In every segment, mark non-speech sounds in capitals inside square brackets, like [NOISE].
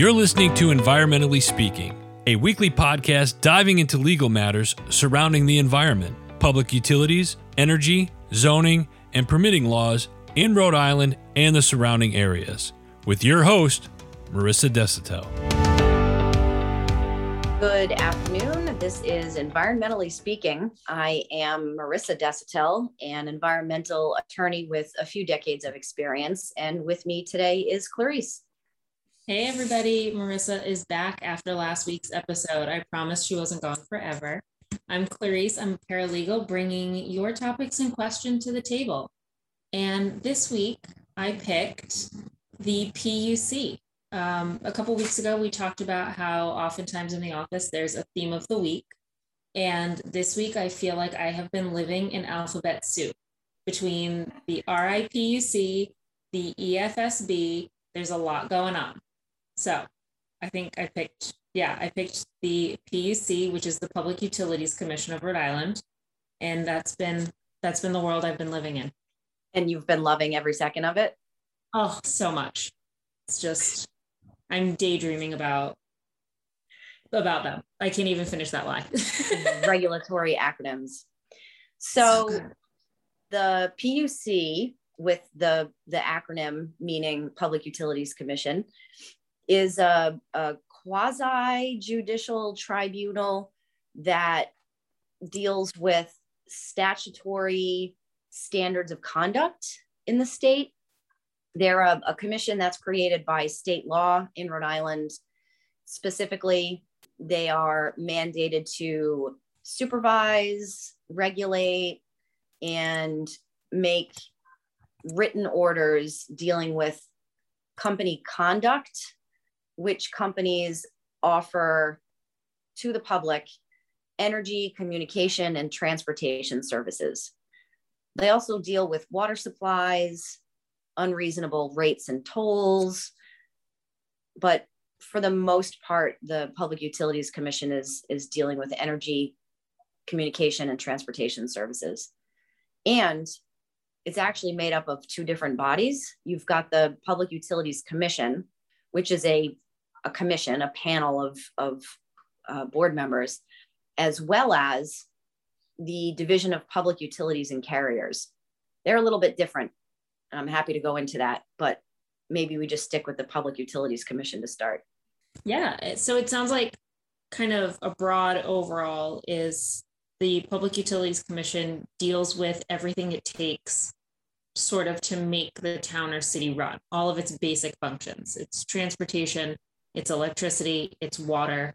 You're listening to Environmentally Speaking, a weekly podcast diving into legal matters surrounding the environment, public utilities, energy, zoning, and permitting laws in Rhode Island and the surrounding areas. With your host, Marissa Desautel. Good afternoon. This is Environmentally Speaking. I am Marissa Desautel, an environmental attorney with a few decades of experience. And with me today is Clarice. Hey, everybody. Marissa is back after last week's episode. I promised she wasn't gone forever. I'm Clarice. I'm a paralegal bringing your topics and question to the table. And this week, I picked the PUC. Um, a couple weeks ago, we talked about how oftentimes in the office there's a theme of the week. And this week, I feel like I have been living in alphabet soup between the RIPUC, the EFSB. There's a lot going on. So I think I picked, yeah, I picked the PUC, which is the Public Utilities Commission of Rhode Island. And that's been that's been the world I've been living in. And you've been loving every second of it? Oh, so much. It's just I'm daydreaming about about them. I can't even finish that line. [LAUGHS] Regulatory acronyms. So, so the PUC with the the acronym meaning Public Utilities Commission is a, a quasi judicial tribunal that deals with statutory standards of conduct in the state. They're a, a, commission that's created by state law in Rhode Island. Specifically, they are mandated to supervise, regulate, and make written orders dealing with company conduct which companies offer to the public energy, communication, and transportation services. They also deal with water supplies, unreasonable rates and tolls. But for the most part, the Public Utilities Commission is, is dealing with energy, communication, and transportation services. And it's actually made up of two different bodies. You've got the Public Utilities Commission, which is a a commission, a panel of, of uh, board members, as well as the Division of Public Utilities and Carriers. They're a little bit different. And I'm happy to go into that, but maybe we just stick with the Public Utilities Commission to start. Yeah. So it sounds like kind of a broad overall is the Public Utilities Commission deals with everything it takes sort of to make the town or city run, all of its basic functions. It's transportation, it's electricity, it's water,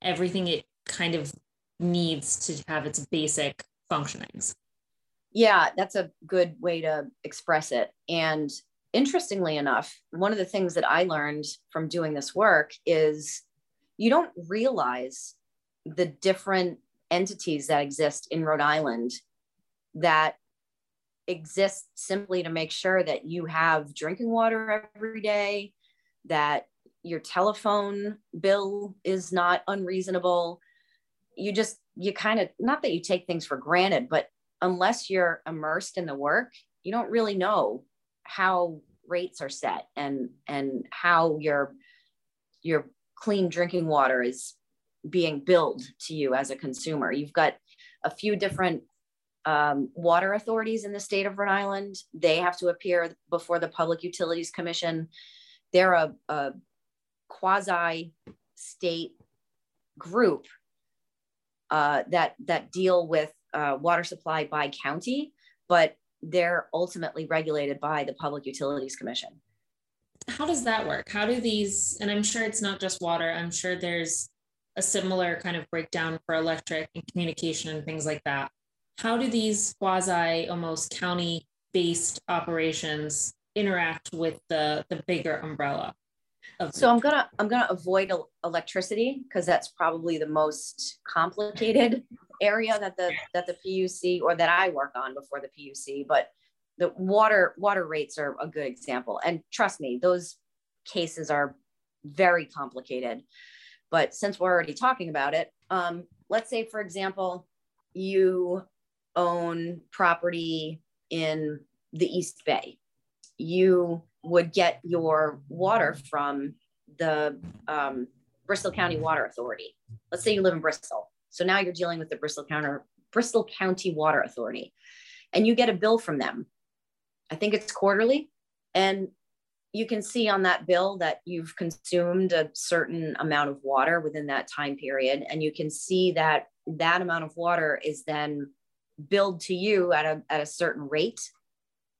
everything it kind of needs to have its basic functionings. Yeah, that's a good way to express it. And interestingly enough, one of the things that I learned from doing this work is you don't realize the different entities that exist in Rhode Island that exist simply to make sure that you have drinking water every day, that your telephone bill is not unreasonable. You just you kind of not that you take things for granted but unless you're immersed in the work you don't really know how rates are set and and how your your clean drinking water is being billed to you as a consumer. You've got a few different um, water authorities in the state of rhode island. They have to appear before the public utilities commission. They're a, a quasi state group uh, that that deal with uh, water supply by county, but they're ultimately regulated by the Public Utilities Commission. How does that work? How do these? And I'm sure it's not just water. I'm sure there's a similar kind of breakdown for electric and communication and things like that. How do these quasi almost county based operations interact with the the bigger umbrella? So i'm gonna i'm gonna avoid electricity because that's probably the most complicated [LAUGHS] area that the that the puc or that i work on before the puc but the water water rates are a good example. And trust me those cases are very complicated. But since we're already talking about it um, let's say for example you own property in the east bay. You would get your water from the um, Bristol County Water Authority. Let's say you live in Bristol. So now you're dealing with the Bristol County, Bristol County Water Authority, and you get a bill from them. I think it's quarterly. And you can see on that bill that you've consumed a certain amount of water within that time period. And you can see that that amount of water is then billed to you at a, at a certain rate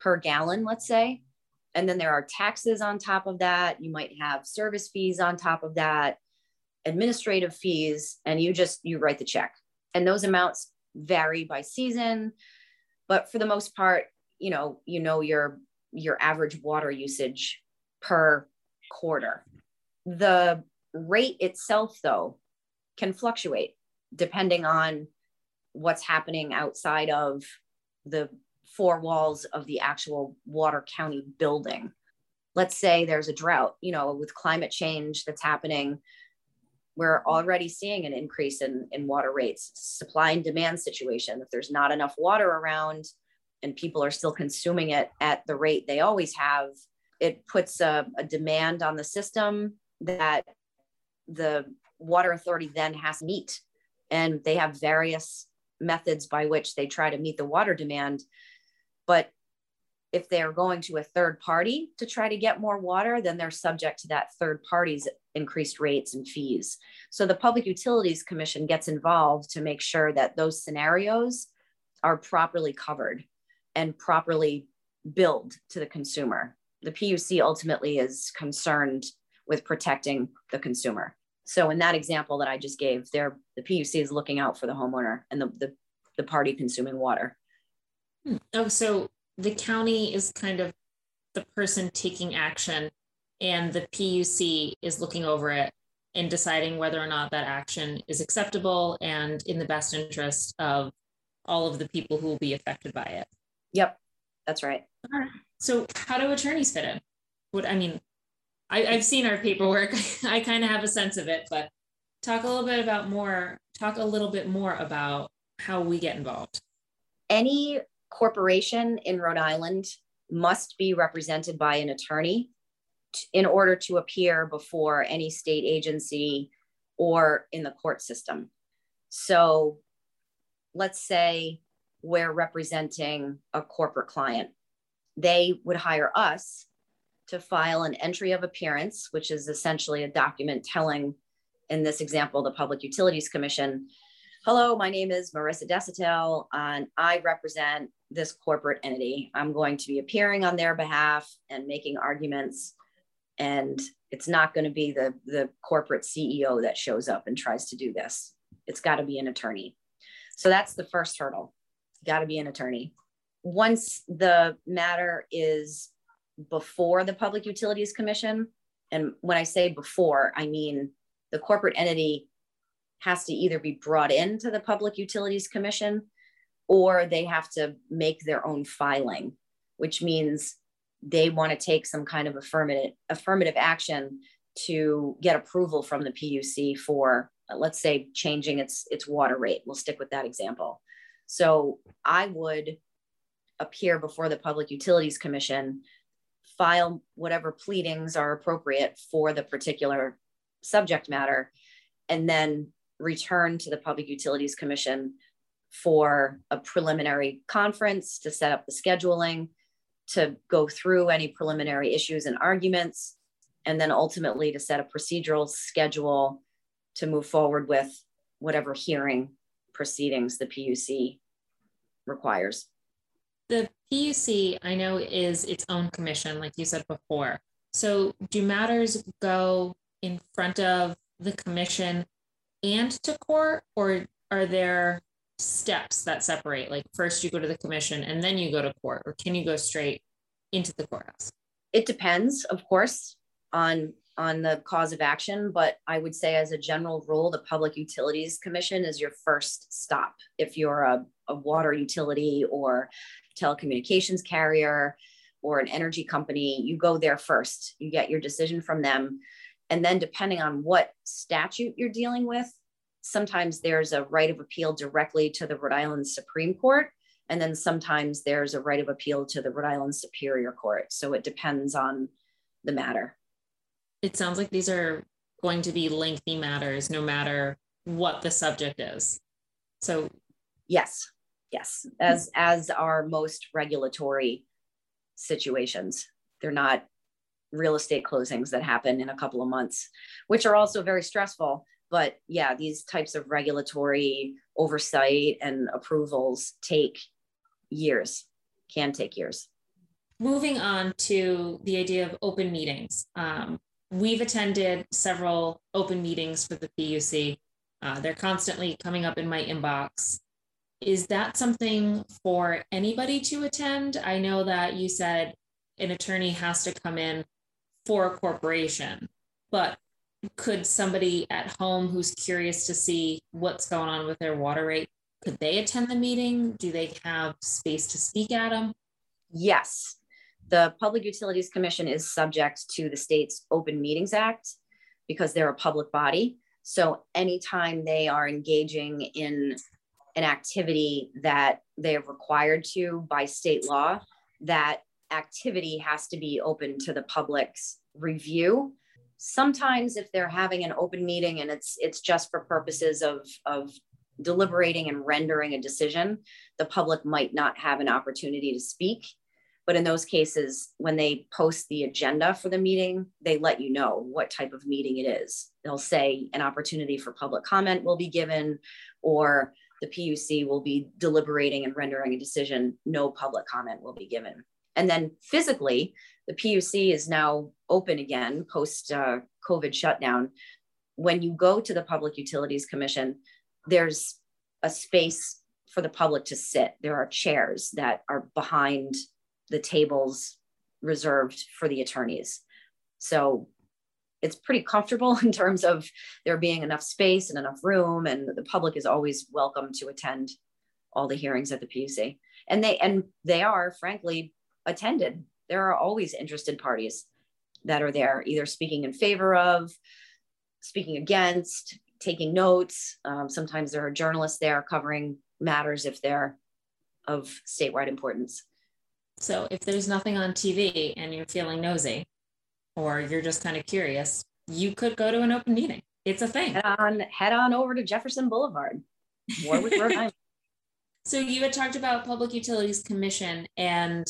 per gallon, let's say. And then there are taxes on top of that. You might have service fees on top of that, administrative fees, and you just you write the check. And those amounts vary by season, but for the most part, you know, you know your your average water usage per quarter. The rate itself, though, can fluctuate depending on what's happening outside of the four walls of the actual water county building. Let's say there's a drought, you know, with climate change that's happening, we're already seeing an increase in, in water rates, supply and demand situation. If there's not enough water around, and people are still consuming it at the rate they always have, it puts a, a demand on the system that the water authority then has to meet. And they have various methods by which they try to meet the water demand. But if they're going to a third party to try to get more water, then they're subject to that third party's increased rates and fees. So the Public Utilities Commission gets involved to make sure that those scenarios are properly covered and properly billed to the consumer. The PUC ultimately is concerned with protecting the consumer. So in that example that I just gave, there the PUC is looking out for the homeowner and the, the, the party consuming water. Oh, so the county is kind of the person taking action and the PUC is looking over it and deciding whether or not that action is acceptable and in the best interest of all of the people who will be affected by it. Yep, that's right. So, how do attorneys fit in? What I mean, I, have seen our paperwork. [LAUGHS] I kind of have a sense of it, but talk a little bit about more. Talk a little bit more about how we get involved. Any corporation in Rhode Island must be represented by an attorney in order to appear before any state agency or in the court system. So let's say we're representing a corporate client. They would hire us to file an entry of appearance, which is essentially a document telling, in this example, the Public Utilities Commission, hello, my name is Marissa Desautel, and I represent this corporate entity. I'm going to be appearing on their behalf and making arguments. And it's not going to be the, the corporate CEO that shows up and tries to do this. It's got to be an attorney. So that's the first hurdle got to be an attorney. Once the matter is before the Public Utilities Commission, and when I say before, I mean the corporate entity has to either be brought into the Public Utilities Commission or they have to make their own filing, which means they want to take some kind of affirmative affirmative action to get approval from the PUC for let's say changing its its water rate. We'll stick with that example. So I would appear before the Public Utilities Commission, file whatever pleadings are appropriate for the particular subject matter, and then return to the Public Utilities Commission for a preliminary conference to set up the scheduling, to go through any preliminary issues and arguments, and then ultimately to set a procedural schedule to move forward with whatever hearing proceedings the PUC requires. The PUC, I know, is its own commission, like you said before. So, do matters go in front of the commission and to court, or are there steps that separate? Like, first you go to the commission and then you go to court, or can you go straight into the courthouse? It depends, of course, on on the cause of action, but I would say, as a general rule, the Public Utilities Commission is your first stop. If you're a, a water utility or telecommunications carrier or an energy company, you go there first. You get your decision from them. And then, depending on what statute you're dealing with, sometimes there's a right of appeal directly to the Rhode Island Supreme Court. And then sometimes there's a right of appeal to the Rhode Island Superior Court. So it depends on the matter. it sounds like these are going to be lengthy matters no matter what the subject is. So yes, yes, as as are most regulatory situations. They're not real estate closings that happen in a couple of months, which are also very stressful. But yeah, these types of regulatory oversight and approvals take years, can take years. Moving on to the idea of open meetings. Um, we've attended several open meetings for the PUC. Uh, they're constantly coming up in my inbox. Is that something for anybody to attend? I know that you said an attorney has to come in for a corporation, but could somebody at home who's curious to see what's going on with their water rate, could they attend the meeting? Do they have space to speak at them? Yes. The Public Utilities Commission is subject to the state's Open Meetings Act because they're a public body. So anytime they are engaging in an activity that they are required to by state law, that activity has to be open to the public's review. Sometimes if they're having an open meeting and it's it's just for purposes of, of deliberating and rendering a decision, the public might not have an opportunity to speak. But in those cases, when they post the agenda for the meeting, they let you know what type of meeting it is. They'll say an opportunity for public comment will be given, or the PUC will be deliberating and rendering a decision. No public comment will be given. And then physically, the PUC is now open again post uh, COVID shutdown. When you go to the Public Utilities Commission, there's a space for the public to sit. There are chairs that are behind the tables reserved for the attorneys. So it's pretty comfortable [LAUGHS] in terms of there being enough space and enough room, and the public is always welcome to attend all the hearings at the PUC. And they and they are frankly attended. There are always interested parties that are there, either speaking in favor of, speaking against, taking notes. Um, sometimes there are journalists there covering matters if they're of statewide importance. So if there's nothing on TV and you're feeling nosy or you're just kind of curious, you could go to an open meeting. It's a thing. Head on, head on over to Jefferson Boulevard, Warwick, Rhode [LAUGHS] Island. So you had talked about Public Utilities Commission and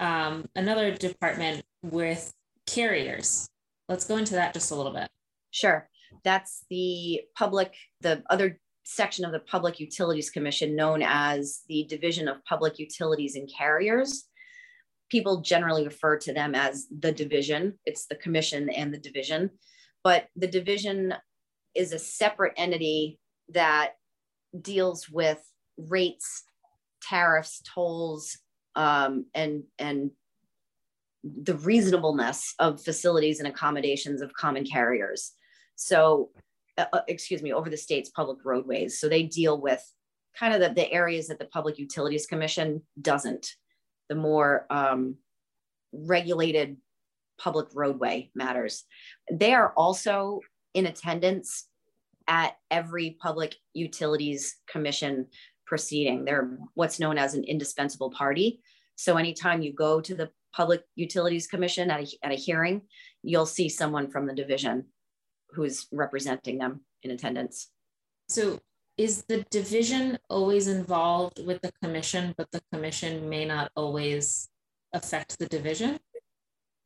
um, another department with carriers. Let's go into that just a little bit. Sure. That's the public, the other section of the Public Utilities Commission known as the Division of Public Utilities and Carriers. People generally refer to them as the division. It's the commission and the division. But the division is a separate entity that deals with rates, tariffs, tolls, um, and, and the reasonableness of facilities and accommodations of common carriers. So uh, uh, excuse me, over the state's public roadways. So they deal with kind of the, the areas that the Public Utilities Commission doesn't, the more um, regulated public roadway matters. They are also in attendance at every Public Utilities Commission proceeding. They're what's known as an indispensable party. So anytime you go to the Public Utilities Commission at a, at a hearing, you'll see someone from the division who's representing them in attendance. So is the division always involved with the commission, but the commission may not always affect the division?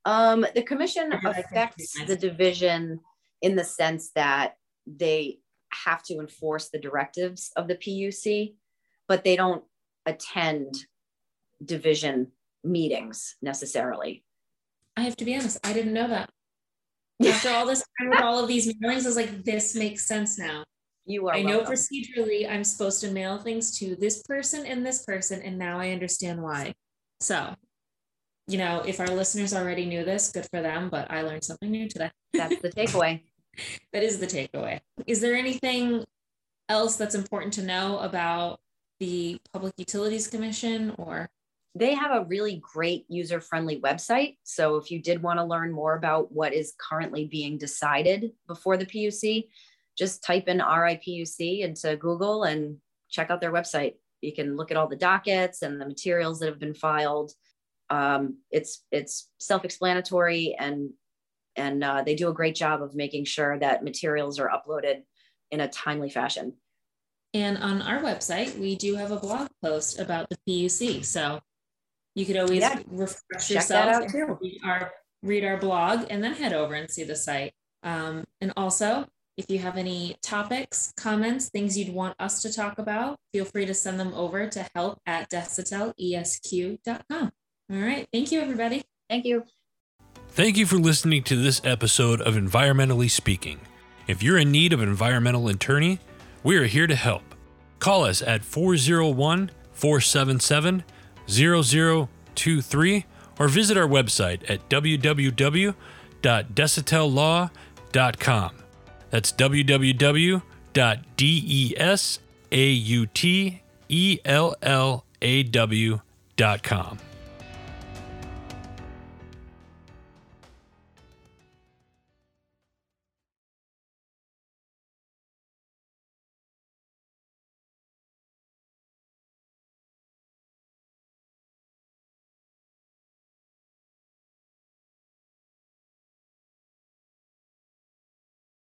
Um, the commission affects the division in the sense that they have to enforce the directives of the PUC, but they don't attend division meetings necessarily. I have to be honest, I didn't know that. [LAUGHS] After all this time with all of these mailings, I was like, this makes sense now. You are. I know procedurally I'm supposed to mail things to this person and this person, and now I understand why. So, you know, if our listeners already knew this, good for them, but I learned something new today. That's the takeaway. [LAUGHS] that is the takeaway. Is there anything else that's important to know about the Public Utilities Commission or they have a really great user friendly website. So if you did want to learn more about what is currently being decided before the PUC, just type in RIPUC into Google and check out their website. You can look at all the dockets and the materials that have been filed. Um, it's it's self-explanatory and and uh, they do a great job of making sure that materials are uploaded in a timely fashion. And on our website, we do have a blog post about the PUC. So you could always yeah. refresh Check yourself, read our, read our blog, and then head over and see the site. Um, and also, if you have any topics, comments, things you'd want us to talk about, feel free to send them over to help at desautelesq.com. All right. Thank you, everybody. Thank you. Thank you for listening to this episode of Environmentally Speaking. If you're in need of an environmental attorney, we are here to help. Call us at 401 477 0023 or visit our website at www.desautellaw.com. That's www.desautellaw.com.